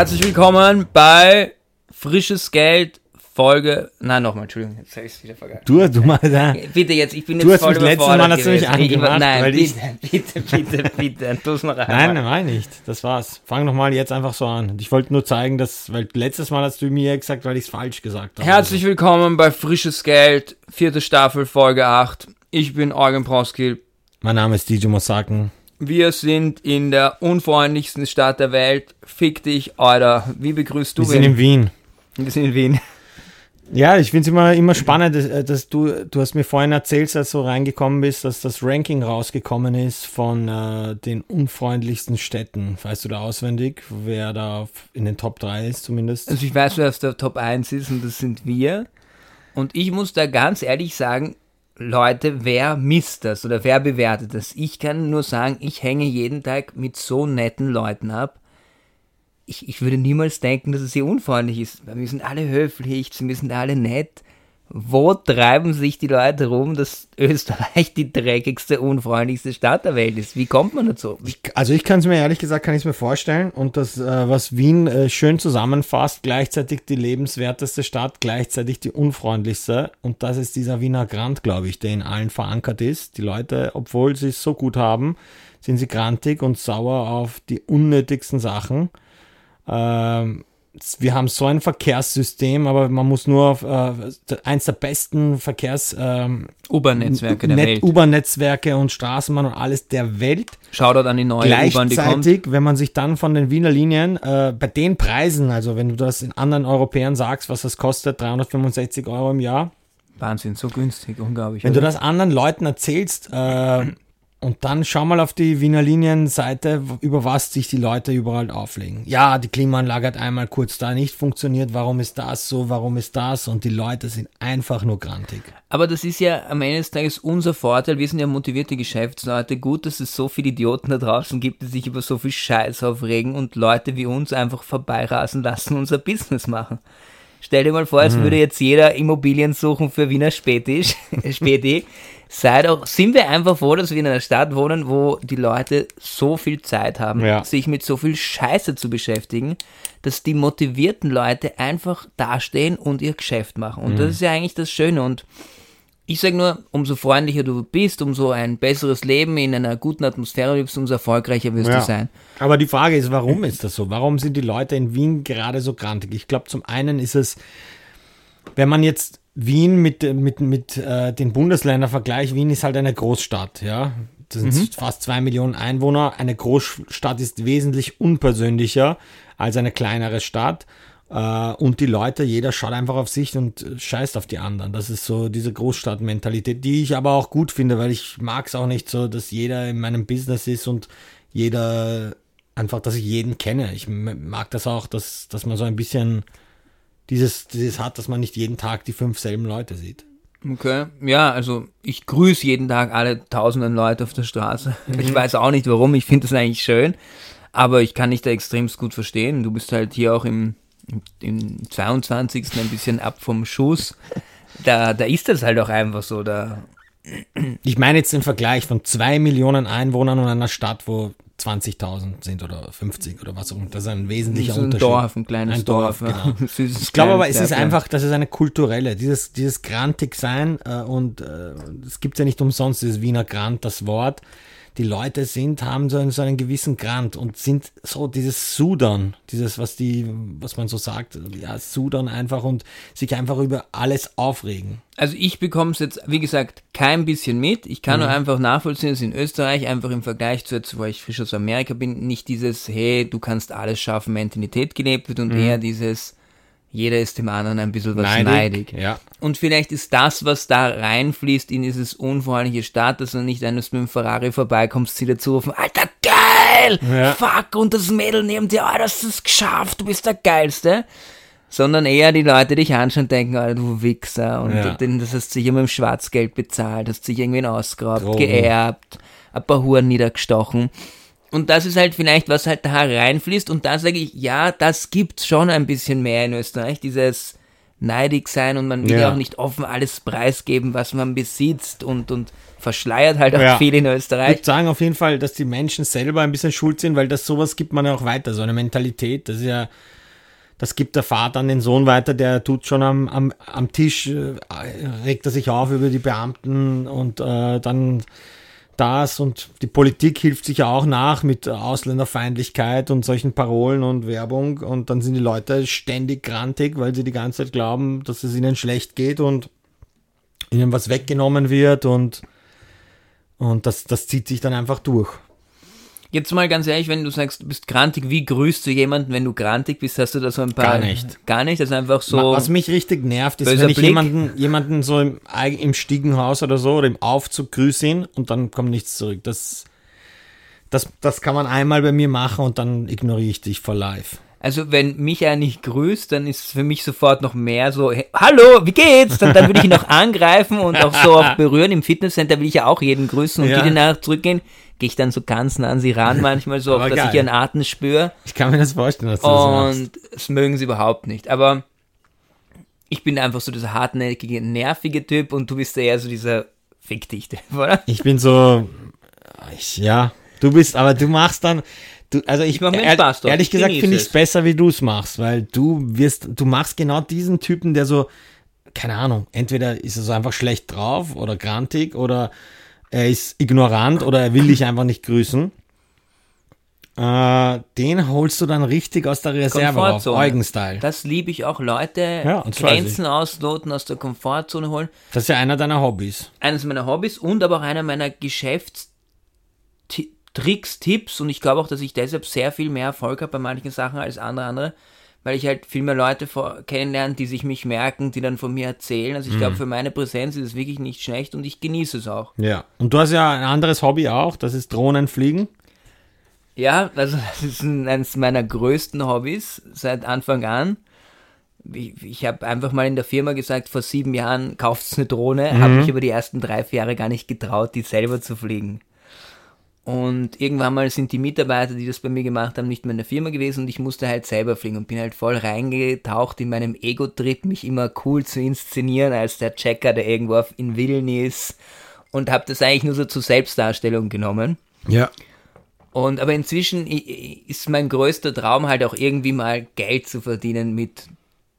Herzlich willkommen bei Frisches Geld, Folge. Nein, nochmal, Entschuldigung, jetzt habe ich es wieder vergessen. Du, du mal da. Bitte jetzt, ich bin Du jetzt hast voll mich letztes Mal überfordert hast du mich angemacht, Nein, bitte, bitte, bitte, bitte, tu's noch einmal. Nein, nein, nicht. Das war's. Fang noch mal jetzt einfach so an. Ich wollte nur zeigen, dass, weil letztes Mal hast du mir gesagt, weil ich es falsch gesagt habe. Herzlich willkommen bei Frisches Geld, vierte Staffel, Folge 8. Ich bin Eugen Proskil. Mein Name ist DJ Mosaken. Wir sind in der unfreundlichsten Stadt der Welt. Fick dich, Alter. Wie begrüßt du Wir sind in Wien. Wir sind in Wien. Ja, ich finde es immer, immer spannend, dass, äh, dass du, du hast mir vorhin erzählt, als du reingekommen bist, dass das Ranking rausgekommen ist von äh, den unfreundlichsten Städten. Weißt du da auswendig, wer da in den Top 3 ist zumindest? Also ich weiß, wer auf der Top 1 ist und das sind wir. Und ich muss da ganz ehrlich sagen, Leute, wer misst das oder wer bewertet das? Ich kann nur sagen, ich hänge jeden Tag mit so netten Leuten ab. Ich, ich würde niemals denken, dass es hier unfreundlich ist. Wir sind alle höflich, wir sind alle nett. Wo treiben sich die Leute rum, dass Österreich die dreckigste, unfreundlichste Stadt der Welt ist? Wie kommt man dazu? Wie, Also ich kann es mir ehrlich gesagt, kann ich mir vorstellen und das, äh, was Wien äh, schön zusammenfasst, gleichzeitig die lebenswerteste Stadt, gleichzeitig die unfreundlichste und das ist dieser Wiener Grant, glaube ich, der in allen verankert ist. Die Leute, obwohl sie es so gut haben, sind sie grantig und sauer auf die unnötigsten Sachen. Ähm, wir haben so ein Verkehrssystem, aber man muss nur auf äh, eins der besten Verkehrs ähm, U-Bahn-Netzwerke der Net- Welt. U-Bahn-Netzwerke und Straßenbahn und alles der Welt Shoutout an die neue U-Bahn, die kommt. Wenn man sich dann von den Wiener Linien äh, bei den Preisen, also wenn du das in anderen Europäern sagst, was das kostet, 365 Euro im Jahr, Wahnsinn, so günstig, unglaublich. wenn du oder? das anderen Leuten erzählst äh, und dann schau mal auf die Wiener Linien-Seite, über was sich die Leute überall auflegen. Ja, die Klimaanlage hat einmal kurz da nicht funktioniert, warum ist das so, warum ist das und die Leute sind einfach nur grantig. Aber das ist ja am Ende des Tages unser Vorteil. Wir sind ja motivierte Geschäftsleute. Gut, dass es so viele Idioten da draußen gibt, die sich über so viel Scheiß aufregen und Leute wie uns einfach vorbeirasen lassen, unser Business machen. Stell dir mal vor, es würde jetzt jeder Immobilien suchen für Wiener Spätisch, Späti. Sei doch, sind wir einfach froh, dass wir in einer Stadt wohnen, wo die Leute so viel Zeit haben, Ja. sich mit so viel Scheiße zu beschäftigen, dass die motivierten Leute einfach dastehen und ihr Geschäft machen. Und das ist ja eigentlich das Schöne. Und ich sage nur, umso freundlicher du bist, umso ein besseres Leben in einer guten Atmosphäre lebst, umso erfolgreicher wirst du sein. Aber die Frage ist, warum ist das so? Warum sind die Leute in Wien gerade so grantig? Ich glaube, zum einen ist es, wenn man jetzt Wien mit, mit, mit äh, den Bundesländern vergleicht, Wien ist halt eine Großstadt, ja. Das sind fast zwei Millionen Einwohner. Eine Großstadt ist wesentlich unpersönlicher als eine kleinere Stadt. Äh, und die Leute, jeder schaut einfach auf sich und äh, scheißt auf die anderen. Das ist so diese Großstadtmentalität, die ich aber auch gut finde, weil ich mag es auch nicht so, dass jeder in meinem Business ist und jeder einfach, dass ich jeden kenne. Ich mag das auch, dass, dass man so ein bisschen dieses, dieses hat, dass man nicht jeden Tag die fünf selben Leute sieht. Okay, ja, also ich grüße jeden Tag alle tausenden Leute auf der Straße. Ich weiß auch nicht warum, ich finde das eigentlich schön, aber ich kann dich da extremst gut verstehen. Du bist halt hier auch im, im, im 22. ein bisschen ab vom Schuss. Da, da ist das halt auch einfach so. Da, Ich meine jetzt den Vergleich von zwei Millionen Einwohnern und einer Stadt, wo 20.000 sind oder 50 oder was auch immer. Das ist ein wesentlicher ist ein Unterschied. Dorf, ein kleines Ein Dorf, Dorf. ja. genau. Ich glaube aber, es ist einfach, das ist eine kulturelle, dieses, dieses grantig sein äh, und äh, es gibt ja nicht umsonst dieses Wiener Grant, das Wort. Die Leute sind, haben so einen, so einen gewissen Grant und sind so dieses Sudern, dieses, was die, was man so sagt, ja, Sudern einfach und sich einfach über alles aufregen. Also ich bekomme es jetzt, wie gesagt, kein bisschen mit. Ich kann nur einfach nachvollziehen, dass in Österreich einfach im Vergleich zu jetzt, wo ich frisch aus Amerika bin, nicht dieses, hey, du kannst alles schaffen, Mentalität gelebt wird und eher dieses, jeder ist dem anderen ein bisschen was neidig. Ja. Und vielleicht ist das, was da reinfließt in dieses unfreundliche Staat, dass du nicht eines mit dem Ferrari vorbeikommst, sie dazu rufen, Alter, geil! Ja. Fuck! Und das Mädel neben dir, oh, das ist geschafft, du bist der Geilste. Sondern eher die Leute dich anschauen und denken, Alter, du Wichser. Und Ja. das hast du sicher mit dem Schwarzgeld bezahlt, hast sich irgendwen ausgeraubt, Drogen. geerbt, ein paar Huren niedergestochen. Und das ist halt vielleicht, was halt da reinfließt. Und da sage ich, ja, das gibt's schon ein bisschen mehr in Österreich. Dieses neidig sein und man will ja. Auch nicht offen alles preisgeben, was man besitzt und, und verschleiert halt auch Ja. viel in Ich Österreich. würde sagen auf jeden Fall, dass die Menschen selber ein bisschen schuld sind, weil das sowas gibt man ja auch weiter, so eine Mentalität. Das ist ja, das gibt der Vater an den Sohn weiter, der tut schon am, am, am Tisch, äh, regt er sich auf über die Beamten und äh, dann das und die Politik hilft sich ja auch nach mit Ausländerfeindlichkeit und solchen Parolen und Werbung und dann sind die Leute ständig grantig, weil sie die ganze Zeit glauben, dass es ihnen schlecht geht und ihnen was weggenommen wird und und das, das zieht sich dann einfach durch. Jetzt mal ganz ehrlich, wenn du sagst, du bist grantig, wie grüßt du jemanden, wenn du grantig bist? Hast du da so ein paar... Gar nicht. Gar nicht? Das ist einfach so... Was mich richtig nervt, ist, wenn ich Blick. jemanden, jemanden so im, im Stiegenhaus oder so oder im Aufzug grüße ihn und dann kommt nichts zurück. Das, das, das kann man einmal bei mir machen und dann ignoriere ich dich for life. Also wenn mich einer nicht grüßt, dann ist für mich sofort noch mehr so, hey, hallo, wie geht's? Dann, dann würde ich ihn noch angreifen und auch so auch berühren. Im Fitnesscenter will ich ja auch jeden grüßen und Ja. die danach zurückgehen, gehe ich dann so ganz nah an sie ran, manchmal so, dass ich geil. ihren Atem spüre. Ich kann mir das vorstellen, dass du das. Und das mögen sie überhaupt nicht. Aber ich bin einfach so dieser hartnäckige, nervige Typ und du bist ja eher so dieser Fick dich, Typ, oder? Ich bin so, ich, ja, du bist, aber du machst dann, du, also ich, Ich mach mir ehr- Spaß doch, ehrlich ich gesagt finde ich es es. besser, wie du es machst, weil du wirst, du machst genau diesen Typen, der so, keine Ahnung, entweder ist er so einfach schlecht drauf oder grantig oder er ist ignorant oder er will dich einfach nicht grüßen. Äh, den holst du dann richtig aus der Reserve Komfortzone. Eugen-Style. Das liebe ich auch, Leute Ja, Grenzen ausloten, aus der Komfortzone holen. Das ist ja einer deiner Hobbys. eines meiner Hobbys und aber auch einer meiner Geschäftstricks, Tipps und ich glaube auch, dass ich deshalb sehr viel mehr Erfolg habe bei manchen Sachen als andere andere, weil ich halt viel mehr Leute vor, kennenlerne, die sich mich merken, die dann von mir erzählen. Also ich glaube, für meine Präsenz ist es wirklich nicht schlecht und ich genieße es auch. Ja. Und du hast ja ein anderes Hobby auch, das ist Drohnenfliegen. Ja, also das ist ein, eines meiner größten Hobbys seit Anfang an. Ich, ich habe einfach mal in der Firma gesagt, vor sieben Jahren kauft's eine Drohne, habe mich aber die ersten drei, vier Jahre gar nicht getraut, die selber zu fliegen. Und irgendwann mal sind die Mitarbeiter, die das bei mir gemacht haben, nicht mehr in der Firma gewesen und ich musste halt selber fliegen und bin halt voll reingetaucht in meinem Ego-Trip, mich immer cool zu inszenieren als der Checker, der irgendwo in Villen ist und habe das eigentlich nur so zur Selbstdarstellung genommen. Ja. Und aber inzwischen ist mein größter Traum halt auch irgendwie mal Geld zu verdienen mit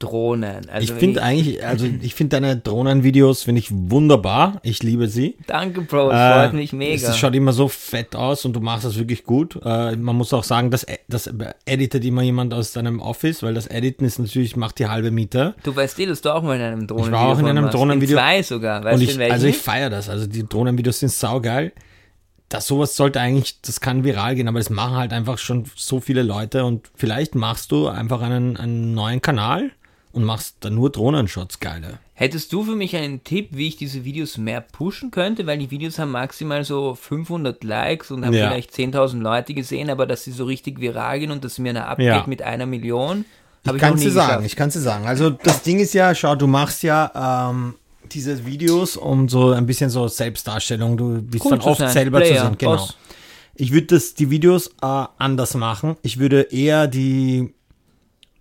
Drohnen. Also Ich finde eigentlich, also ich finde deine Drohnenvideos finde ich wunderbar. Ich liebe sie. Danke, Bro, es Äh, freut mich mega. Es schaut immer so fett aus und du machst das wirklich gut. Äh, man muss auch sagen, das, das editet immer jemand aus deinem Office, weil das Editen ist natürlich, macht die halbe Miete. du weißt eh, dass du auch mal in einem Drohnenvideo war auch in einem. Drohnenvideo. Zwei sogar. Weißt und ich, also ich feiere das. Also die Drohnenvideos sind saugeil. Das sowas sollte eigentlich, das kann viral gehen, aber das machen halt einfach schon so viele Leute und vielleicht machst du einfach einen, einen neuen Kanal und machst dann nur Drohnenshots geile. Hättest du für mich einen Tipp, wie ich diese Videos mehr pushen könnte? Weil die Videos haben maximal so 500 Likes und haben Ja. vielleicht 10.000 Leute gesehen, aber dass sie so richtig viral gehen und dass mir eine abgeht Ja. mit einer Million, habe Ich ich, noch kann nie sagen, geschafft. ich kann dir sagen. Also das Ding ist ja, schau, du machst ja ähm, diese Videos um so ein bisschen so Selbstdarstellung. Du bist Cool dann oft sein. selber Player, zu sehen. Genau. Boss. Ich würde das die Videos äh, anders machen. Ich würde eher die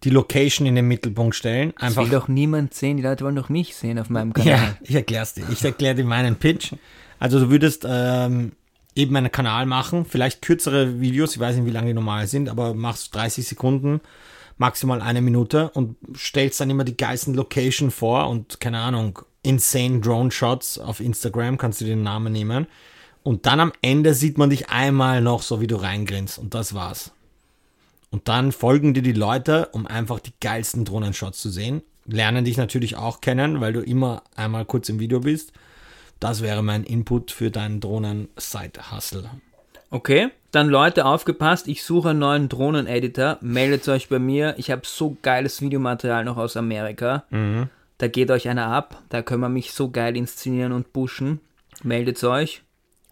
die Location in den Mittelpunkt stellen. Das Einfach will doch niemand sehen, die Leute wollen doch mich sehen auf meinem Kanal. ja, ich erklär's dir. Ich erkläre dir meinen Pitch. Also du würdest ähm, eben einen Kanal machen, vielleicht kürzere Videos, ich weiß nicht, wie lange die normal sind, aber machst 30 Sekunden, maximal eine Minute und stellst dann immer die geilsten Location vor und keine Ahnung, insane Drone Shots auf Instagram, kannst du den Namen nehmen. Und dann am Ende sieht man dich einmal noch so, wie du reingrinst und das war's. Und dann folgen dir die Leute, um einfach die geilsten Drohnenshots zu sehen. Lernen dich natürlich auch kennen, weil du immer einmal kurz im Video bist. Das wäre mein Input für deinen Drohnen-Side-Hustle. Okay, dann Leute, aufgepasst, ich suche einen neuen Drohnen-Editor, meldet euch bei mir. Ich habe so geiles Videomaterial noch aus Amerika. Mhm. Da geht euch einer ab, da können wir mich so geil inszenieren und pushen. Meldet euch.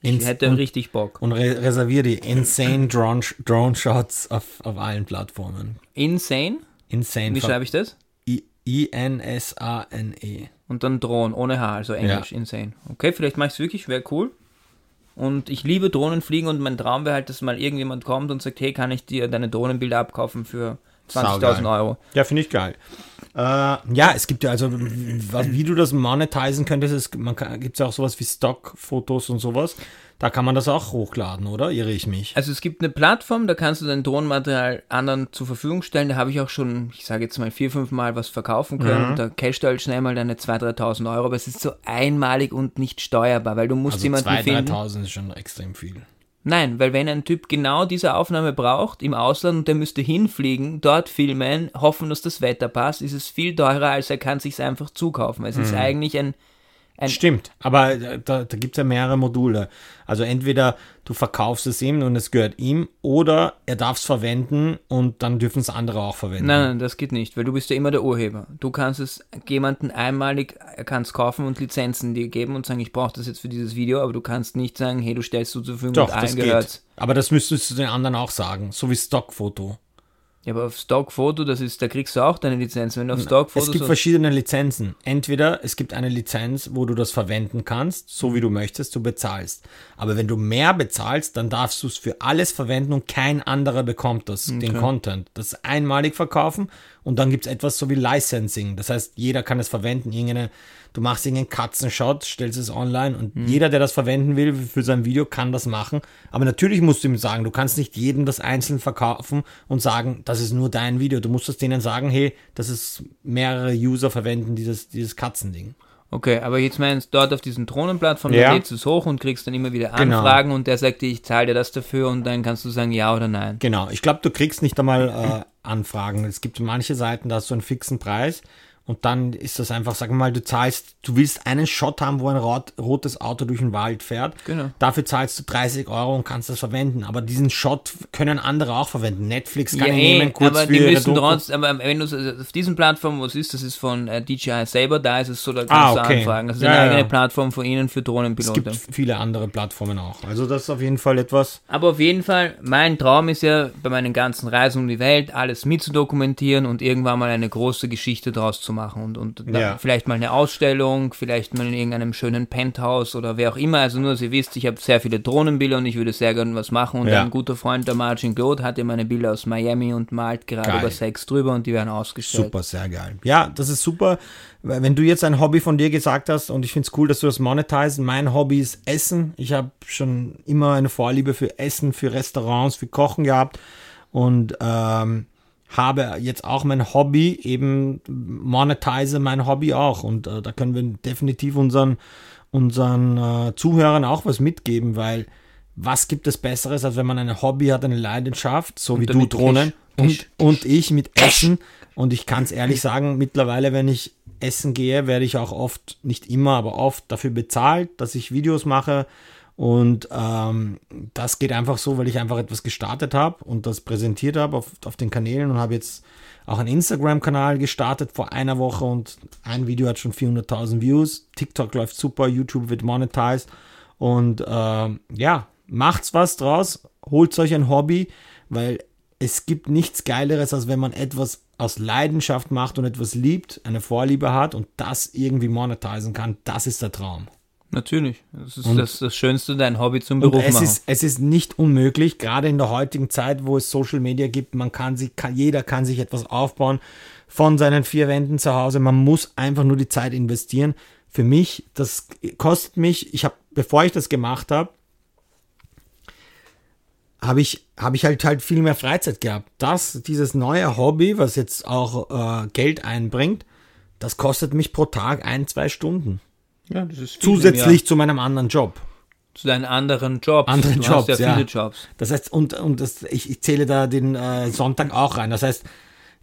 Ich hätte richtig Bock. Und re reservier die insane Drone- Drone-Shots auf, auf allen Plattformen. Insane? Insane. Wie schreibe ich das? I- I-N-S-A-N-E. Und dann Drohnen, ohne H, also Englisch, insane. Okay, vielleicht mache ich es wirklich, wäre cool. Und ich liebe Drohnenfliegen und mein Traum wäre halt, dass mal irgendjemand kommt und sagt, hey, kann ich dir deine Drohnenbilder abkaufen für 20.000 Euro. Ja, finde ich geil. Äh, ja, es gibt ja also, wie, du das monetisieren könntest, es, gibt ja auch sowas wie Stockfotos und sowas. Da kann man das auch hochladen, oder? Irre ich mich? Also es gibt eine Plattform, da kannst du dein Drohnenmaterial anderen zur Verfügung stellen. Da habe ich auch schon, ich sage jetzt mal vier, fünf Mal was verkaufen können. Mhm. Da cashst du halt schnell mal deine 2.000, 3.000 Euro, aber es ist so einmalig und nicht steuerbar, weil du musst also jemanden 2, finden. 3.000 ist schon extrem viel. Nein, weil wenn ein Typ genau diese Aufnahme braucht im Ausland und der müsste hinfliegen, dort filmen, hoffen, dass das Wetter passt, ist es viel teurer, als er kann sich einfach zukaufen. Es mhm. ist eigentlich ein ein Stimmt, aber da, da gibt es ja mehrere Module. Also entweder du verkaufst es ihm und es gehört ihm oder er darf es verwenden und dann dürfen es andere auch verwenden. Nein, nein, das geht nicht, weil du bist ja immer der Urheber. Du kannst es jemanden einmalig, er kann es kaufen und Lizenzen dir geben und sagen, ich brauche das jetzt für dieses Video, aber du kannst nicht sagen, hey, du stellst du zur Verfügung Doch, und allen gehört. Aber das müsstest du den anderen auch sagen, so wie Stockfoto. Ja, aber auf Stockfoto, das ist, da kriegst du auch deine Lizenz. Wenn du auf Stockfoto es gibt verschiedene Lizenzen. Entweder es gibt eine Lizenz, wo du das verwenden kannst, so wie du möchtest, du bezahlst. Aber wenn du mehr bezahlst, dann darfst du es für alles verwenden und kein anderer bekommt das, okay. den Content. Das einmalig verkaufen und dann gibt es etwas so wie Licensing. Das heißt, jeder kann es verwenden, irgendeine du machst irgendeinen Katzenshot, stellst es online und mhm. jeder, der das verwenden will für sein Video, kann das machen. Aber natürlich musst du ihm sagen, du kannst nicht jedem das einzeln verkaufen und sagen, das ist nur dein Video. Du musst es denen sagen, hey, das ist mehrere User verwenden dieses, dieses Katzending. Okay, aber jetzt meinst du dort auf diesen Drohnenplattform, ja. da lädst du es hoch und kriegst dann immer wieder genau. Anfragen genau. und der sagt dir, ich zahle dir das dafür und dann kannst du sagen ja oder nein. Genau, ich glaube, du kriegst nicht einmal äh, Anfragen. Es gibt manche Seiten, da hast du einen fixen Preis und dann ist das einfach, sag mal, du zahlst, du willst einen Shot haben, wo ein rot, rotes Auto durch den Wald fährt. Genau. Dafür zahlst du 30 Euro und kannst das verwenden. Aber diesen Shot können andere auch verwenden. Netflix kann ja, ihn nehmen, kurz aber die müssen trotzdem, aber wenn du auf diesen Plattformen, wo es ist, das ist von äh, DJI selber, da ist es so, da kannst ah, okay. du anfragen. Das ist ja, eine ja. eigene Plattform von ihnen für Drohnenpiloten. Es gibt viele andere Plattformen auch. Also das ist auf jeden Fall etwas. Aber auf jeden Fall, mein Traum ist ja, bei meinen ganzen Reisen um die Welt alles mitzudokumentieren und irgendwann mal eine große Geschichte draus zu machen machen und, und ja. vielleicht mal eine Ausstellung, vielleicht mal in irgendeinem schönen Penthouse oder wer auch immer. Also nur, dass ihr wisst, ich habe sehr viele Drohnenbilder und ich würde sehr gerne was machen. Und ja. ein guter Freund, der Margin Goat, hat ja meine Bilder aus Miami und malt gerade geil. über Sex drüber und die werden ausgestellt. Super, sehr geil. Ja, das ist super. Wenn du jetzt ein Hobby von dir gesagt hast und ich finde es cool, dass du das monetisieren. Mein Hobby ist Essen. Ich habe schon immer eine Vorliebe für Essen, für Restaurants, für Kochen gehabt. Und ähm, habe jetzt auch mein Hobby, eben monetize mein Hobby auch. Und äh, da können wir definitiv unseren, unseren äh, Zuhörern auch was mitgeben, weil was gibt es Besseres, als wenn man ein Hobby hat, eine Leidenschaft, so und wie du Drohnen und, und ich mit Essen. Und ich kann es ehrlich sagen, mittlerweile, wenn ich essen gehe, werde ich auch oft, nicht immer, aber oft dafür bezahlt, dass ich Videos mache, und ähm, das geht einfach so, weil ich einfach etwas gestartet habe und das präsentiert habe auf, auf den Kanälen und habe jetzt auch einen Instagram-Kanal gestartet vor einer Woche und ein Video hat schon 400.000 Views. TikTok läuft super, YouTube wird monetized und äh, ja, macht's was draus, holt euch ein Hobby, weil es gibt nichts Geileres, als wenn man etwas aus Leidenschaft macht und etwas liebt, eine Vorliebe hat und das irgendwie monetisieren kann. Das ist der Traum. Natürlich. Das ist das, das, Schönste, dein Hobby zum Beruf es machen. Ist, es ist nicht unmöglich, gerade in der heutigen Zeit, wo es Social Media gibt, man kann sich, kann, jeder kann sich etwas aufbauen von seinen vier Wänden zu Hause. Man muss einfach nur die Zeit investieren. Für mich, das kostet mich, ich habe, bevor ich das gemacht habe, habe ich, habe ich halt halt viel mehr Freizeit gehabt. Das, dieses neue Hobby, was jetzt auch äh, Geld einbringt, das kostet mich pro Tag ein, zwei Stunden. Ja, Zusätzlich zu meinem anderen Job. Zu deinen anderen Jobs. Anderen du Jobs, ja, ja. viele Jobs. Das heißt, und, und das, ich, ich zähle da den äh, Sonntag auch rein. Das heißt,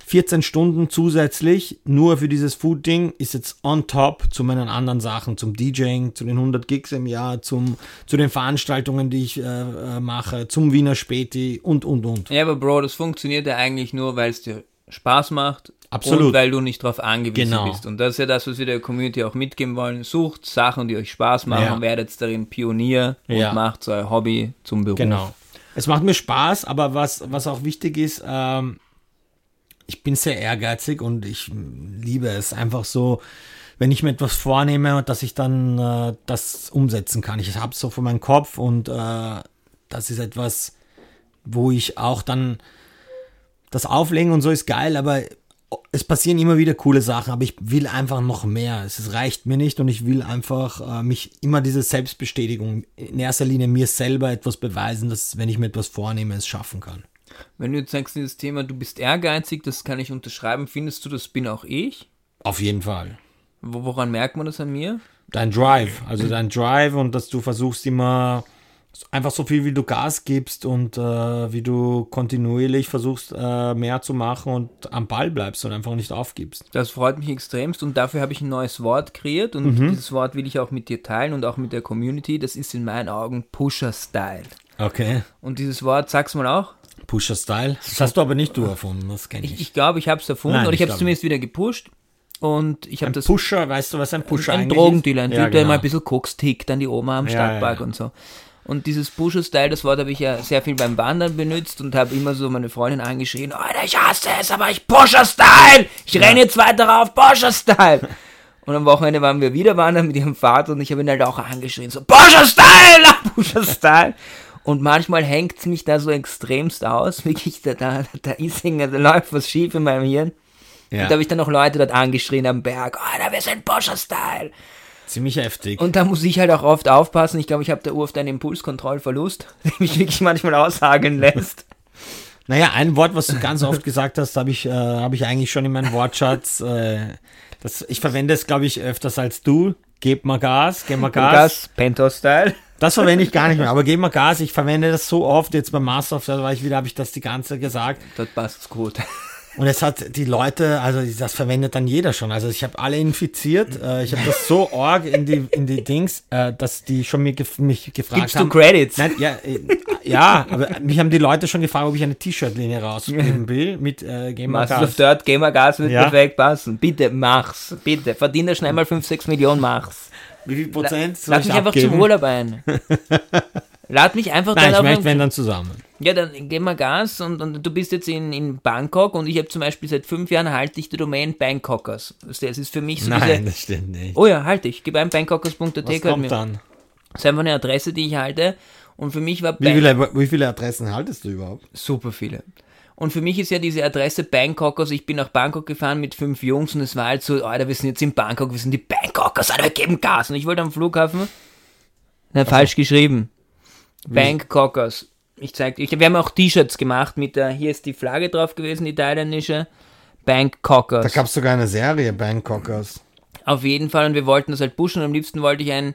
14 Stunden zusätzlich nur für dieses Food-Ding ist jetzt on top zu meinen anderen Sachen, zum DJing, zu den 100 Gigs im Jahr, zum, zu den Veranstaltungen, die ich äh, äh, mache, zum Wiener Späti und, und, und. Ja, aber Bro, das funktioniert ja eigentlich nur, weil es dir Spaß macht Absolut. Und weil du nicht darauf angewiesen genau. bist. Und das ist ja das, was wir der Community auch mitgeben wollen. Sucht Sachen, die euch Spaß machen, ja. werdet darin Pionier und ja. macht euer Hobby zum Beruf. Genau. Es macht mir Spaß, aber was, was auch wichtig ist, ähm, ich bin sehr ehrgeizig und ich liebe es einfach so, wenn ich mir etwas vornehme, dass ich dann äh, das umsetzen kann. Ich habe es so vor meinem Kopf und äh, das ist etwas, wo ich auch dann das Auflegen und so ist geil, aber es passieren immer wieder coole Sachen, aber ich will einfach noch mehr. Es reicht mir nicht und ich will einfach äh, mich immer diese Selbstbestätigung in erster Linie mir selber etwas beweisen, dass wenn ich mir etwas vornehme, es schaffen kann. Wenn du jetzt sagst, dieses Thema, du bist ehrgeizig, das kann ich unterschreiben, findest du, das bin auch ich? Auf jeden Fall. Woran merkt man das an mir? Dein Drive, also dein Drive und dass du versuchst immer einfach so viel, wie du Gas gibst und äh, wie du kontinuierlich versuchst, äh, mehr zu machen und am Ball bleibst und einfach nicht aufgibst. Das freut mich extremst und dafür habe ich ein neues Wort kreiert und mhm. dieses Wort will ich auch mit dir teilen und auch mit der Community. Das ist in meinen Augen Pusher-Style. Okay. Und dieses Wort, sag's mal auch. Pusher-Style? Das hast du aber nicht du erfunden, das kenne ich. Ich glaube, ich, glaub, ich habe es erfunden Nein, oder ich habe es zumindest wieder gepusht. Und ich habe das. Pusher, weißt du, was ein Pusher ein, ein Drogendealer, ein ja, Typ, der genau. mal ein bisschen Koks tickt, dann die Oma am Stadtpark ja, ja. und so. Und dieses Pusher-Style, das Wort habe ich ja sehr viel beim Wandern benutzt und habe immer so meine Freundin angeschrien, Alter, ich hasse es, aber ich Pusher-Style! Ich ja. renne jetzt weiter rauf, Pusher-Style! Und am Wochenende waren wir wieder wandern mit ihrem Vater und ich habe ihn halt auch angeschrien, so Pusher-Style! Pusher-Style! Und manchmal hängt es mich da so extremst aus, wirklich, da, da, da ist da läuft was schief in meinem Hirn. Ja. Und da habe ich dann noch Leute dort angeschrien am Berg, Alter, wir sind Pusher-Style! Ziemlich heftig. Und da muss ich halt auch oft aufpassen. Ich glaube, ich habe da oft einen Impulskontrollverlust, der mich wirklich manchmal aussagen lässt. Naja, ein Wort, was du ganz oft gesagt hast, habe ich, äh, hab ich eigentlich schon in meinem Wortschatz. Äh, das, ich verwende es, glaube ich, öfters als du. Geb mal Gas, geb mal Gas. Gas, Pentos-Style. Das verwende ich gar nicht mehr, aber geb mal Gas. Ich verwende das so oft. Jetzt beim Master of war ich wieder, habe ich das die ganze Zeit gesagt. Dort passt es gut. Und es hat die Leute, also das verwendet dann jeder schon. Also ich habe alle infiziert. Äh, ich habe das so arg in die, in die Dings, äh, dass die schon mich, mich gefragt Gibst haben. Gibst du Credits? Nein, ja, äh, ja, aber mich haben die Leute schon gefragt, ob ich eine T-Shirt-Linie rausgeben will mit äh, Gamer Gas. Masters of Dirt, Gamer Gas wird ja. perfekt passen. Bitte, mach's. Bitte. Verdien da schnell mal 5, 6 Millionen, mach's. Wie viel Prozent? Lass mich abgeben? einfach zum Urlaub ein. Lad mich einfach Nein, dann ich möchte, wenn dann zusammen. Ja, dann gehen wir Gas und, und du bist jetzt in, in Bangkok und ich habe zum Beispiel seit fünf Jahren halte ich die Domain Bangkokers. Das ist für mich so Nein, diese, das stimmt nicht. Oh ja, halte ich. Gib ein bangkokers.at. Was kommt mir. dann? Das ist einfach eine Adresse, die ich halte. Und für mich war wie viele, wie viele Adressen haltest du überhaupt? Super viele. Und für mich ist ja diese Adresse Bangkokers. Ich bin nach Bangkok gefahren mit fünf Jungs und es war halt so, Alter, wir sind jetzt in Bangkok, wir sind die Bangkokers, Alter, wir geben Gas. Und ich wollte am Flughafen, na, falsch geschrieben. Bangkokers. Ich zeig dir, wir haben auch T-Shirts gemacht mit der, hier ist die Flagge drauf gewesen, die thailändische. Bangkokers. Da gab es sogar eine Serie, Bangkokers. Auf jeden Fall, und wir wollten das halt pushen. Am liebsten wollte ich ein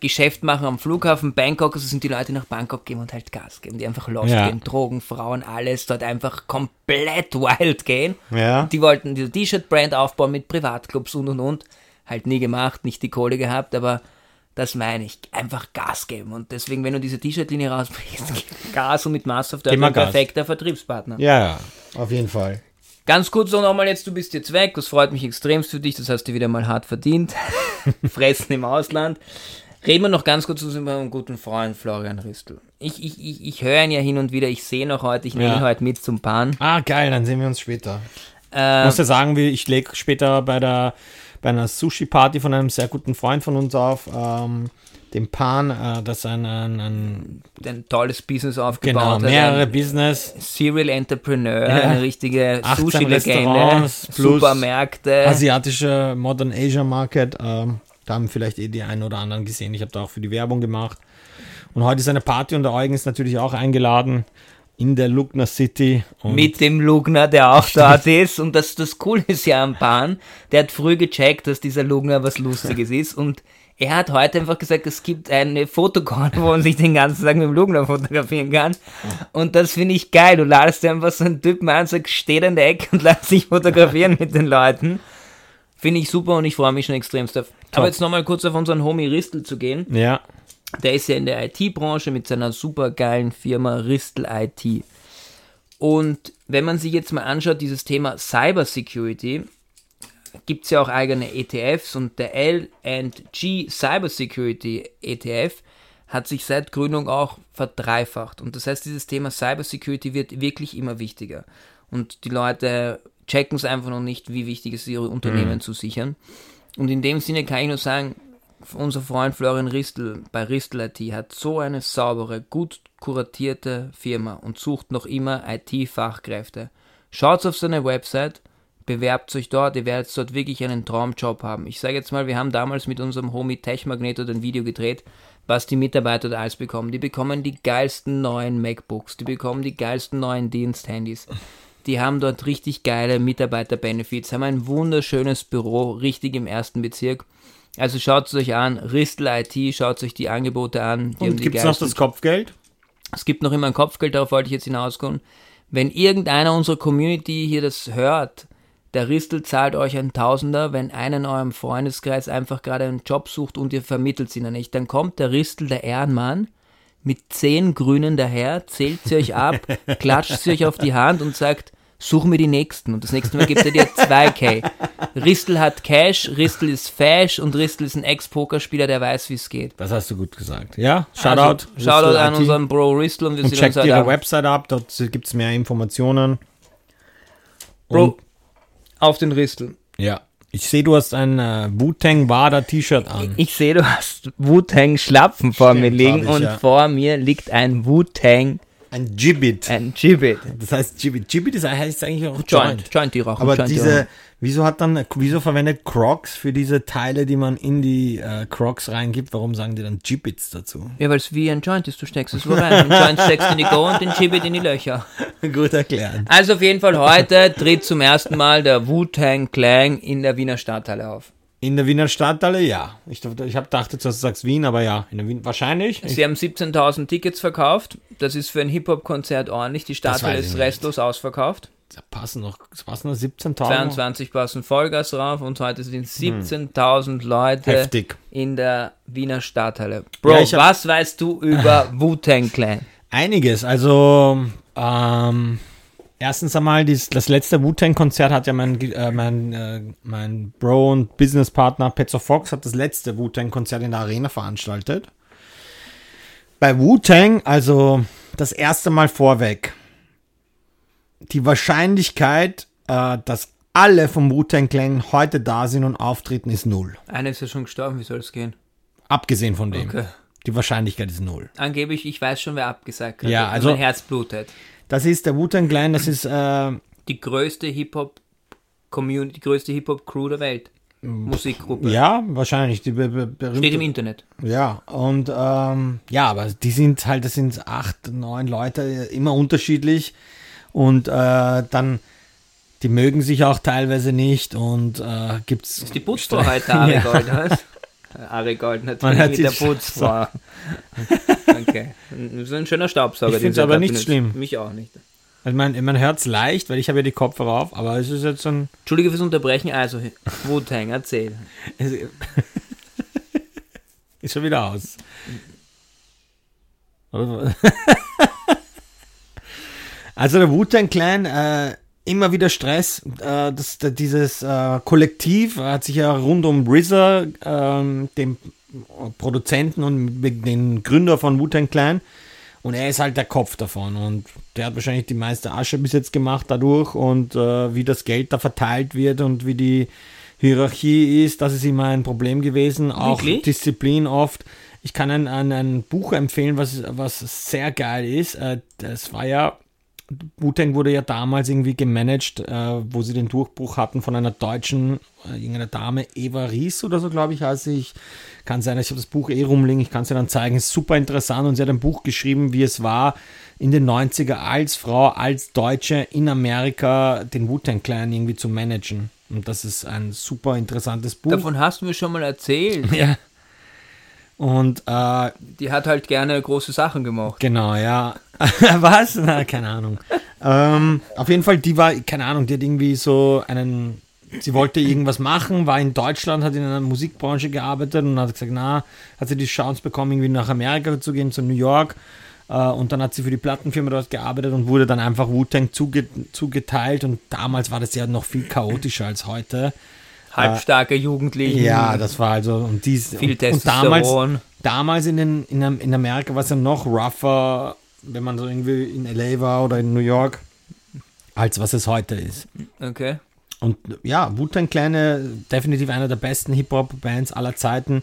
Geschäft machen am Flughafen Bangkok. Also sind die Leute nach Bangkok gehen und halt Gas geben, die einfach losgehen, ja. Drogen, Frauen, alles dort einfach komplett wild gehen. Ja. Die wollten diese T-Shirt-Brand aufbauen mit Privatclubs und und und. Halt nie gemacht, nicht die Kohle gehabt, aber das meine ich. Einfach Gas geben. Und deswegen, wenn du diese T-Shirt-Linie rausbringst, Gas und mit Mass of ein perfekter Vertriebspartner. Ja, auf jeden Fall. Ganz kurz noch nochmal jetzt, du bist jetzt weg, das freut mich extremst für dich, das hast du wieder mal hart verdient. Fressen im Ausland. Reden wir noch ganz kurz zu unserem guten Freund Florian Ristel. Ich, ich, ich, ich höre ihn ja hin und wieder, ich sehe ihn auch heute, ich nehme ihn heute mit zum Pan. Ah, geil, dann sehen wir uns später. Äh, ich muss ja sagen, ich lege später bei der bei einer Sushi-Party von einem sehr guten Freund von uns auf, ähm, dem Pan, äh, das ein, ein, ein, ein tolles Business aufgebaut genau, hat. mehrere Business. Serial Entrepreneur, ja. eine richtige Sushi-Legende, Supermärkte. Asiatische Modern Asia Market, ähm, da haben vielleicht eh die einen oder anderen gesehen. Ich habe da auch für die Werbung gemacht. Und heute ist eine Party und der Eugen ist natürlich auch eingeladen in der Lugner City. Mit dem Lugner, der auch dort ist. Und das, das Coole ist ja am Bahn, der hat früh gecheckt, dass dieser Lugner was Lustiges ist. Und er hat heute einfach gesagt, es gibt eine Fotokorn, wo man sich den ganzen Tag mit dem Lugner fotografieren kann. Und das finde ich geil. Du ladest dir einfach so einen Typen an, sagst, steht an der Ecke und lass sich fotografieren mit den Leuten. Finde ich super und ich freue mich schon extremst auf. Aber jetzt nochmal kurz auf unseren Homie Ristel zu gehen. Ja. Der ist ja in der IT-Branche mit seiner super geilen Firma Ristel IT. Und wenn man sich jetzt mal anschaut, dieses Thema Cybersecurity, gibt es ja auch eigene ETFs und der L&G Cybersecurity ETF hat sich seit Gründung auch verdreifacht. Und das heißt, dieses Thema Cybersecurity wird wirklich immer wichtiger. Und die Leute checken es einfach noch nicht, wie wichtig es ist, ihre Unternehmen mhm. zu sichern. Und in dem Sinne kann ich nur sagen, unser Freund Florian Ristel bei Ristel IT hat so eine saubere, gut kuratierte Firma und sucht noch immer IT-Fachkräfte. Schaut auf seine Website, bewerbt euch dort, ihr werdet dort wirklich einen Traumjob haben. Ich sage jetzt mal, wir haben damals mit unserem Homie Tech Magneto ein Video gedreht, was die Mitarbeiter da alles bekommen. Die bekommen die geilsten neuen MacBooks, die bekommen die geilsten neuen Diensthandys. Die haben dort richtig geile Mitarbeiter-Benefits, haben ein wunderschönes Büro, richtig im ersten Bezirk. Also schaut es euch an, Ristel IT, schaut euch die Angebote an. Die Und gibt es noch das Kopfgeld? es gibt noch immer ein Kopfgeld, darauf wollte ich jetzt hinauskommen. Wenn irgendeiner unserer Community hier das hört, der Ristel zahlt euch ein Tausender, wenn einer in eurem Freundeskreis einfach gerade einen Job sucht und ihr vermittelt ihn nicht, dann kommt der Ristel, der Ehrenmann, mit zehn Grünen daher, zählt sie euch ab, klatscht sie euch auf die Hand und sagt, such mir die nächsten. Und das nächste Mal gibt er dir 2K. Ristel hat Cash, Ristel ist Fash und Ristel ist ein Ex-Pokerspieler, der weiß, wie es geht. Das hast du gut gesagt. Ja, Shoutout. Also, Shoutout an IT. unseren Bro Ristel und wir Und sehen checkt uns ihre heute Abend. Website ab, dort gibt es mehr Informationen. Bro, Und, auf den Ristel. ja. Ich sehe, du hast ein äh, Wu-Tang Wada T-Shirt an. Ich sehe, du hast Wu-Tang Schlapfen vor Stimmt, mir liegen ich, und ja. vor mir liegt ein Wu-Tang, Ein Gibbet. ein Gibbet. Das heißt Gibbet. Gibbet ist, heißt eigentlich auch Joint, Joint. Joint die rauchen. Aber Joint die diese, rauchen. wieso hat dann, wieso verwendet Crocs für diese Teile, die man in die äh, Crocs reingibt? Warum sagen die dann Gibbets dazu? Ja, weil es wie ein Joint ist, du steckst es wo rein. Ein Joint steckst in die Go und den Gibbet in die Löcher. Gut erklärt. Also auf jeden Fall heute tritt zum ersten Mal der Wu-Tang Clan in der Wiener Stadthalle auf. In der Wiener Stadthalle, ja. Ich, ich habe dachte, dass du sagst Wien, aber ja, in der Wien wahrscheinlich. Ich, Sie haben 17.000 Tickets verkauft. Das ist für ein Hip-Hop-Konzert ordentlich. Die Stadthalle ist nicht. restlos ausverkauft. da passen noch, es passen noch 17.000. 22 passen Vollgas drauf und heute sind 17.000 Leute Heftig. in der Wiener Stadthalle. Bro, Ja, hab- was weißt du über Wu-Tang Clan? Einiges. Also, ähm, erstens einmal, dies, das letzte Wu-Tang-Konzert hat ja mein, äh, mein, äh, mein Bro und Businesspartner Petzo Fox hat das letzte Wu-Tang-Konzert in der Arena veranstaltet. Bei Wu-Tang, also das erste Mal vorweg, die Wahrscheinlichkeit, äh, dass alle vom Wu-Tang-Clan heute da sind und auftreten, ist null. Einer ist ja schon gestorben, wie soll es gehen? Abgesehen von dem. Okay. Die Wahrscheinlichkeit ist null. Angeblich, ich weiß schon, wer abgesagt hat. Ja, und also- Mein Herz blutet. Das ist der Wu-Tang Clan, das ist äh, Die größte Hip-Hop-Community, die größte Hip-Hop-Crew der Welt. Musikgruppe. Ja, wahrscheinlich. Die berühmte, Steht im Internet. Ja, und ähm, ja, aber die sind halt, das sind acht, neun Leute, immer unterschiedlich. Und äh, dann, die mögen sich auch teilweise nicht und äh, gibt's. Ist die Putzfrau heute Ari Ja. Gold, was? Ari Gold Man natürlich hört mit der Putzfrau. Okay. So ein schöner Staubsauger. Ich find's sie aber nicht benutzt. schlimm. Mich auch nicht. Also man, man hört es leicht, weil ich habe ja die Kopfhörer auf, aber es ist jetzt so ein. Entschuldige fürs Unterbrechen, also Wu-Tang, erzähl. es ist schon wieder aus. Also der Wu-Tang Clan, äh, immer wieder Stress. Äh, das, da- dieses äh, Kollektiv hat sich ja rund um RZA, ähm, dem Produzenten und den Gründer von Wu-Tang Clan, und er ist halt der Kopf davon und der hat wahrscheinlich die meiste Asche bis jetzt gemacht dadurch und äh, wie das Geld da verteilt wird und wie die Hierarchie ist, das ist immer ein Problem gewesen. Auch Wirklich? Disziplin oft. Ich kann ein, ein, ein Buch empfehlen, was, was sehr geil ist. Äh, das war ja, Wu-Tang wurde ja damals irgendwie gemanagt, äh, wo sie den Durchbruch hatten von einer deutschen, äh, irgendeiner Dame, Eva Ries oder so, glaube ich, heißt sie. Ich kann sein, ich habe das Buch eh rumliegen, ich kann es dir dann zeigen. Ist super interessant und sie hat ein Buch geschrieben, wie es war, in den 90er als Frau, als Deutsche in Amerika den Wu-Tang Clan irgendwie zu managen. Und das ist ein super interessantes Buch. Davon hast du mir schon mal erzählt. ja. Und äh, Die hat halt gerne große Sachen gemacht. Genau, ja. Was? Na, keine Ahnung. ähm, auf jeden Fall, die war, keine Ahnung, die hat irgendwie so einen, sie wollte irgendwas machen, war in Deutschland, hat in einer Musikbranche gearbeitet und hat gesagt, na, hat sie die Chance bekommen, irgendwie nach Amerika zu gehen, zu New York. Äh, und dann hat sie für die Plattenfirma dort gearbeitet und wurde dann einfach Wu-Tang zuge zugeteilt. Und damals war das ja noch viel chaotischer als heute. Halbstarke Jugendliche. Ja, das war also und dies Viel und, und damals, damals in, den, in, in Amerika war es ja noch rougher, wenn man so irgendwie in LA war oder in New York, als was es heute ist. Okay. Und ja, Wu-Tang Kleine, definitiv einer der besten Hip-Hop-Bands aller Zeiten.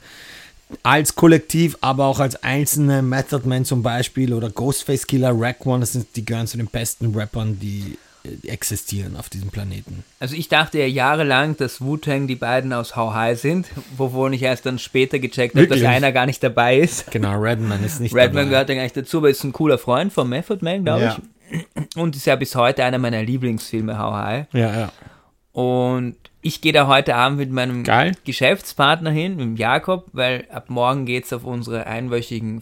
Als Kollektiv, aber auch als einzelne Method Man zum Beispiel oder Ghostface Killer, Rack One, das sind, die gehören zu den besten Rappern, die äh, existieren auf diesem Planeten. Also ich dachte ja jahrelang, dass Wu-Tang die beiden aus How High sind, wovon ich erst dann später gecheckt habe, dass einer gar nicht dabei ist. Genau, Redman ist nicht Redman dabei. gehört ja gar nicht dazu, aber ist ein cooler Freund von Method Man, glaube Ja. ich. Und ist ja bis heute einer meiner Lieblingsfilme, How High. Ja, ja. Und ich gehe da heute Abend mit meinem Geil. Geschäftspartner hin, mit Jakob, weil ab morgen geht's auf unsere einwöchigen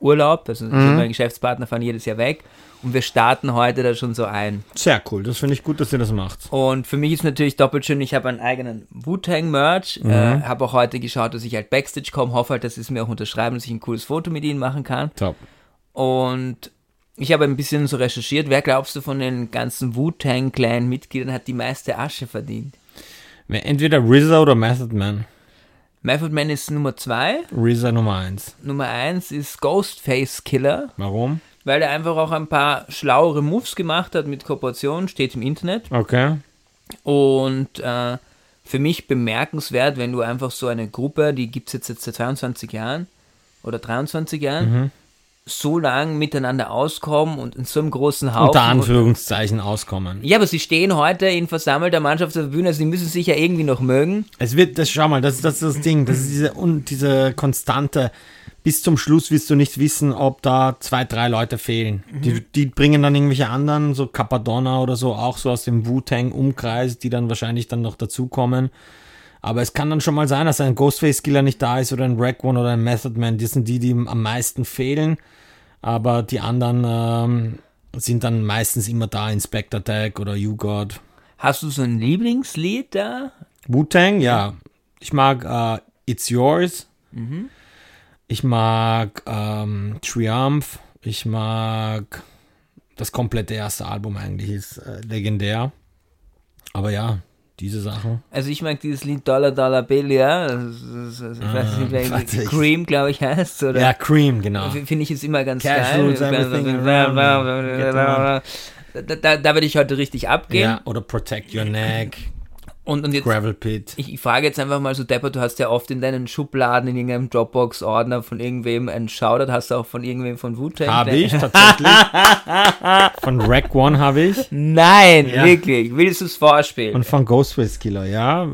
Urlaub. Also Mhm. mein Geschäftspartner fahren jedes Jahr weg. Und wir starten heute da schon so ein. Sehr cool. Das finde ich gut, dass ihr das macht. Und für mich ist natürlich doppelt schön, ich habe einen eigenen Wu-Tang-Merch. Mhm. Äh, habe auch heute geschaut, dass ich halt Backstage komme. Hoffe halt, dass sie es mir auch unterschreiben, dass ich ein cooles Foto mit ihnen machen kann. Top. Und ich habe ein bisschen so recherchiert. Wer glaubst du von den ganzen Wu-Tang-Clan-Mitgliedern hat die meiste Asche verdient? Entweder RZA oder Method Man. Method Man ist Nummer zwei. RZA Nummer 1. Nummer eins ist Ghostface Killer, Warum? Weil er einfach auch ein paar schlauere Moves gemacht hat mit Kooperationen, steht im Internet. Okay. Und äh, für mich bemerkenswert, wenn du einfach so eine Gruppe, die gibt es jetzt, jetzt seit 22 Jahren oder 23 Jahren, so lang miteinander auskommen und in so einem großen Haufen. Unter und- Anführungszeichen auskommen. Ja, aber sie stehen heute in versammelter Mannschaft auf der Bühne, also sie müssen sich ja irgendwie noch mögen. Es wird, das, schau mal, das, das ist das Ding. Das ist diese, und diese konstante. Bis zum Schluss wirst du nicht wissen, ob da zwei, drei Leute fehlen. Die, die bringen dann irgendwelche anderen, so Capadonna oder so, auch so aus dem Wu-Tang-Umkreis, die dann wahrscheinlich dann noch dazukommen. Aber es kann dann schon mal sein, dass ein Ghostface-Killer nicht da ist oder ein Rack One oder ein Method Man. Die sind die, die am meisten fehlen. Aber die anderen ähm, sind dann meistens immer da. Inspector Tag oder You God. Hast du so ein Lieblingslied da? Wu-Tang, ja. Ich mag äh, It's Yours. Ich mag ähm, Triumph. Ich mag das komplette erste Album eigentlich, ist äh, legendär. Aber ja, diese Sachen. Also ich mag dieses Lied Dollar Dollar Bill, ja. Das, das, das, ich weiß nicht, wer warte, ich- Cream, glaube ich, heißt. Oder? Ja, Cream, genau. Finde ich es immer ganz Cash geil. rules everything Da, da, da werde ich heute richtig abgehen. Ja, oder Protect Your Neck, Und, und jetzt, Gravel Pit. ich, ich frage jetzt einfach mal so, Depper, du hast ja oft in deinen Schubladen, in irgendeinem Dropbox-Ordner von irgendwem einen Shoutout, hast du auch von irgendwem von Wu-Tang? Habe ich tatsächlich. von Rack One habe ich. Nein, Ja. wirklich. Willst du es vorspielen? Und von Ghostface Killer, ja.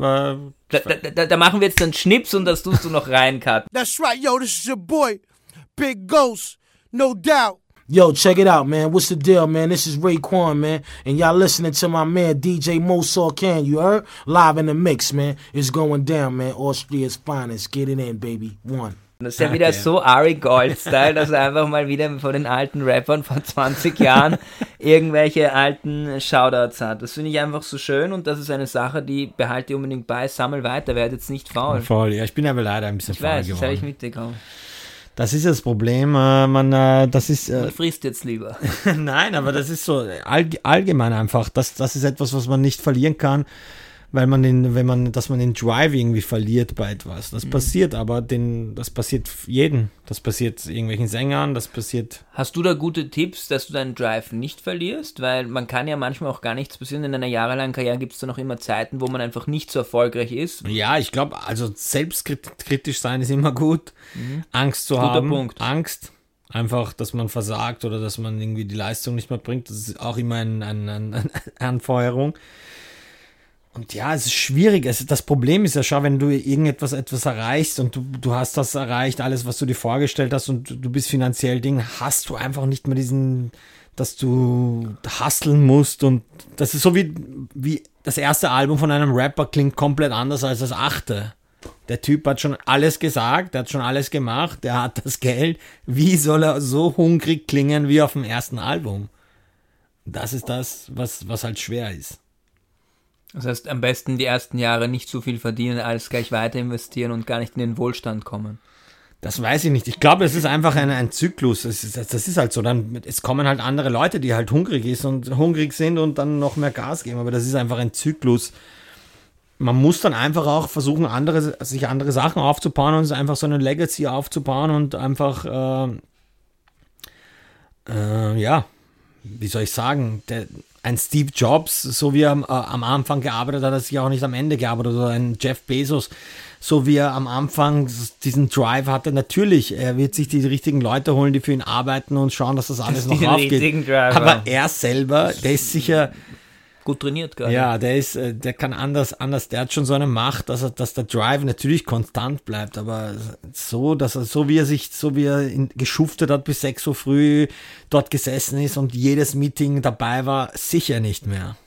Da, da, da, da machen wir jetzt einen Schnips und das tust du noch reincutten. That's right, yo, this is your boy, Big Ghost, no doubt. Yo, check it out, man. What's the deal, man? This is Raekwon, man. And y'all listening to my man DJ Mosaw Can, you heard? Live in the mix, man. It's going down, man. Austria's finest. Get it in, baby. One. Das ist ja wieder so Ari Gold-Style, dass er einfach mal wieder von den alten Rappern von 20 Jahren irgendwelche alten Shoutouts hat. Das finde ich einfach so schön und das ist eine Sache, die behalte ich unbedingt bei, sammel weiter, werd jetzt nicht faul. voll. Ja, ich bin aber leider ein bisschen Ich faul weiß, das habe ich geworden. mitbekommen. Das ist das Problem. Äh, man, äh, das ist. Äh, Man frisst jetzt lieber. Nein, aber das ist so all, allgemein einfach. Das, das ist etwas, was man nicht verlieren kann, weil man den, wenn man, dass man den Drive irgendwie verliert bei etwas. Das passiert aber, den, das passiert jeden. Das passiert irgendwelchen Sängern, das passiert. Hast du da gute Tipps, dass du deinen Drive nicht verlierst? Weil man kann ja manchmal auch gar nichts passieren. In einer jahrelangen Karriere gibt es da noch immer Zeiten, wo man einfach nicht so erfolgreich ist. Ja, ich glaube, also selbstkritisch sein ist immer gut. Angst zu Guter haben. Punkt. Angst. Einfach, dass man versagt oder dass man irgendwie die Leistung nicht mehr bringt. Das ist auch immer ein, ein, ein, eine Anfeuerung. Und ja, es ist schwierig. Es, das Problem ist ja schon, wenn du irgendetwas etwas erreichst und du, du hast das erreicht, alles, was du dir vorgestellt hast und du bist finanziell Ding, hast du einfach nicht mehr diesen, dass du hustlen musst und das ist so wie, wie das erste Album von einem Rapper klingt komplett anders als das achte. Der Typ hat schon alles gesagt, der hat schon alles gemacht, der hat das Geld. Wie soll er so hungrig klingen wie auf dem ersten Album? Das ist das, was, was halt schwer ist. Das heißt, am besten die ersten Jahre nicht so viel verdienen, als gleich weiter investieren und gar nicht in den Wohlstand kommen. Das weiß ich nicht. Ich glaube, es ist einfach ein, ein Zyklus. Es ist, das ist halt so. Dann, es kommen halt andere Leute, die halt hungrig ist und hungrig sind und dann noch mehr Gas geben. Aber das ist einfach ein Zyklus. Man muss dann einfach auch versuchen, andere, sich andere Sachen aufzubauen und einfach so eine Legacy aufzubauen und einfach, äh, äh, ja, wie soll ich sagen, der, ein Steve Jobs, so wie er am, äh, am Anfang gearbeitet hat, hat er sich auch nicht am Ende gearbeitet. Oder ein Jeff Bezos so wie er am Anfang diesen Drive hatte. Natürlich, er wird sich die richtigen Leute holen, die für ihn arbeiten und schauen, dass das alles noch aufgeht. Aber er selber, der ist sicher, Gut trainiert gerade. ja, der ist, äh, der kann anders, anders, der hat schon so eine Macht, dass er, dass der Drive natürlich konstant bleibt, aber so, dass er, so wie er sich, so wie er in, geschuftet hat bis 6 Uhr früh dort gesessen ist und jedes Meeting dabei war, sicher nicht mehr.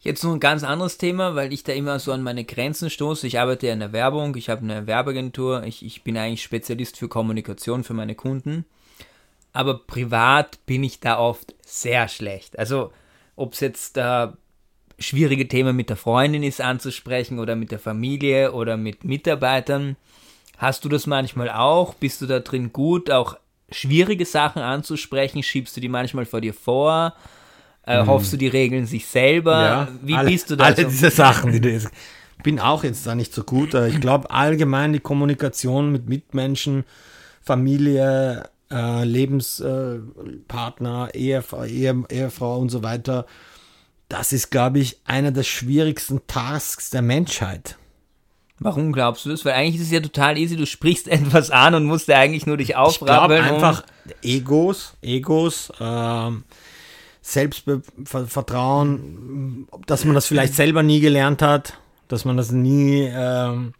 Jetzt noch ein ganz anderes Thema, weil ich da immer so an meine Grenzen stoße. Ich arbeite ja in der Werbung, ich habe eine Werbeagentur, ich, ich bin eigentlich Spezialist für Kommunikation für meine Kunden. Aber privat bin ich da oft sehr schlecht. Also, ob es jetzt da schwierige Themen mit der Freundin ist anzusprechen oder mit der Familie oder mit Mitarbeitern. Hast du das manchmal auch? Bist du da drin gut, auch schwierige Sachen anzusprechen? Schiebst du die manchmal vor dir vor? Äh, Hoffst du, die regeln sich selber? Wie alle, bist du da? Alle so? diese Sachen, die du jetzt. Bin auch jetzt da nicht so gut. Ich glaube allgemein die Kommunikation mit Mitmenschen, Familie, äh, Lebenspartner, Ehefrau, Ehe, Ehefrau und so weiter. Das ist, glaube ich, einer der schwierigsten Tasks der Menschheit. Warum glaubst du das? Weil eigentlich ist es ja total easy. Du sprichst etwas an und musst ja eigentlich nur dich Ich aufrappeln. um- einfach Egos, Egos, ähm, Selbstvertrauen, dass man das vielleicht selber nie gelernt hat, dass man das nie ähm,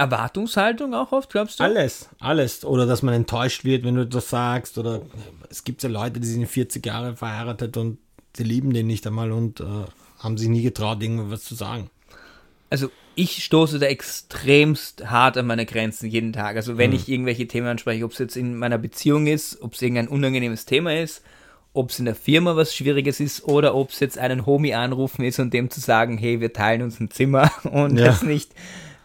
Erwartungshaltung auch oft, glaubst du? Alles, alles. Oder dass man enttäuscht wird, wenn du das sagst. Oder es gibt ja Leute, die sind 40 Jahre verheiratet und die lieben den nicht einmal und äh, haben sich nie getraut, irgendwas zu sagen. Also ich stoße da extremst hart an meine Grenzen jeden Tag. Also Mhm. wenn ich irgendwelche Themen anspreche, ob es jetzt in meiner Beziehung ist, ob es irgendein unangenehmes Thema ist, ob es in der Firma was Schwieriges ist oder ob es jetzt einen Homie anrufen ist und dem zu sagen, hey, wir teilen uns ein Zimmer und Ja. das nicht,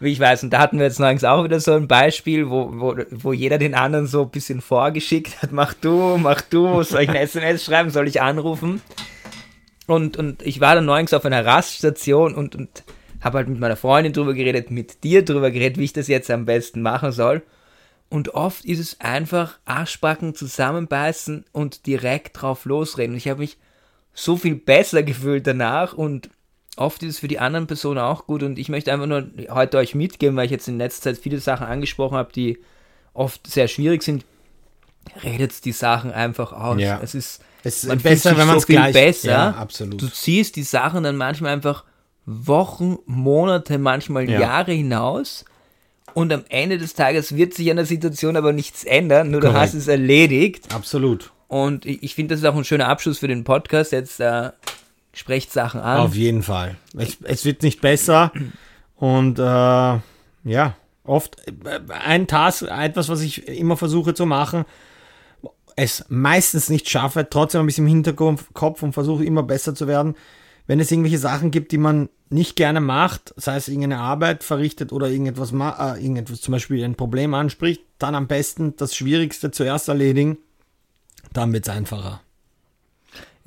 ich weiß. Und da hatten wir jetzt neulich auch wieder so ein Beispiel, wo, wo, wo jeder den anderen so ein bisschen vorgeschickt hat, mach du, mach du, soll ich eine SMS schreiben, soll ich anrufen? Und, und ich war dann neulich auf einer Raststation und, und habe halt mit meiner Freundin drüber geredet, mit dir drüber geredet, wie ich das jetzt am besten machen soll. Und oft ist es einfach Arschbacken zusammenbeißen und direkt drauf losreden. Und ich habe mich so viel besser gefühlt danach und oft ist es für die anderen Personen auch gut. Und ich möchte einfach nur heute euch mitgeben, weil ich jetzt in letzter Zeit viele Sachen angesprochen habe, die oft sehr schwierig sind. Redet die Sachen einfach aus. Ja. Es ist Es ist man besser, wenn man es so viel gleich... besser. Ja, absolut. Du ziehst die Sachen dann manchmal einfach Wochen, Monate, manchmal Ja. Jahre hinaus. Und am Ende des Tages wird sich an der Situation aber nichts ändern, nur du Korrekt. hast es erledigt. absolut. Und ich, ich finde, das ist auch ein schöner Abschluss für den Podcast. Jetzt äh, sprecht Sachen an. Auf jeden Fall. Es, es wird nicht besser. Und äh, ja, oft äh, ein Task, etwas, was ich immer versuche zu machen, es meistens nicht schaffe, trotzdem ein bisschen im Hinterkopf und versuche immer besser zu werden. Wenn es irgendwelche Sachen gibt, die man nicht gerne macht, sei es irgendeine Arbeit verrichtet oder irgendetwas, äh, irgendetwas zum Beispiel ein Problem anspricht, dann am besten das Schwierigste zuerst erledigen. Dann wird es einfacher.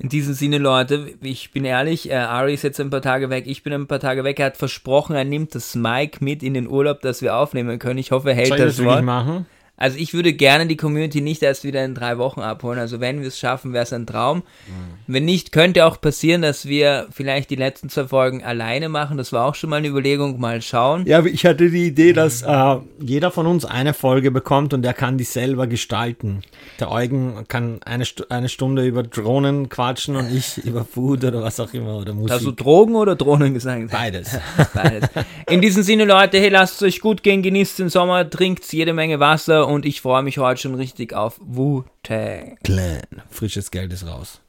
In diesem Sinne, Leute, ich bin ehrlich, äh, Ari ist jetzt ein paar Tage weg, ich bin ein paar Tage weg. Er hat versprochen, er nimmt das Mic mit in den Urlaub, dass wir aufnehmen können. Ich hoffe, er hält Soll das das Wort. machen? Also ich würde gerne die Community nicht erst wieder in drei Wochen abholen. Also wenn wir es schaffen, wäre es ein Traum. Wenn nicht, könnte auch passieren, dass wir vielleicht die letzten zwei Folgen alleine machen. Das war auch schon mal eine Überlegung. Mal schauen. Ja, ich hatte die Idee, dass äh, jeder von uns eine Folge bekommt und er kann die selber gestalten. Der Eugen kann eine, Stu eine Stunde über Drohnen quatschen und ich über Food oder was auch immer oder Musik. Hast du Drogen oder Drohnen gesagt? Beides. Beides. In diesem Sinne, Leute, hey, lasst es euch gut gehen, genießt den Sommer, trinkt jede Menge Wasser und ich freue mich heute schon richtig auf Wu-Tang. Clan. Frisches Geld ist raus.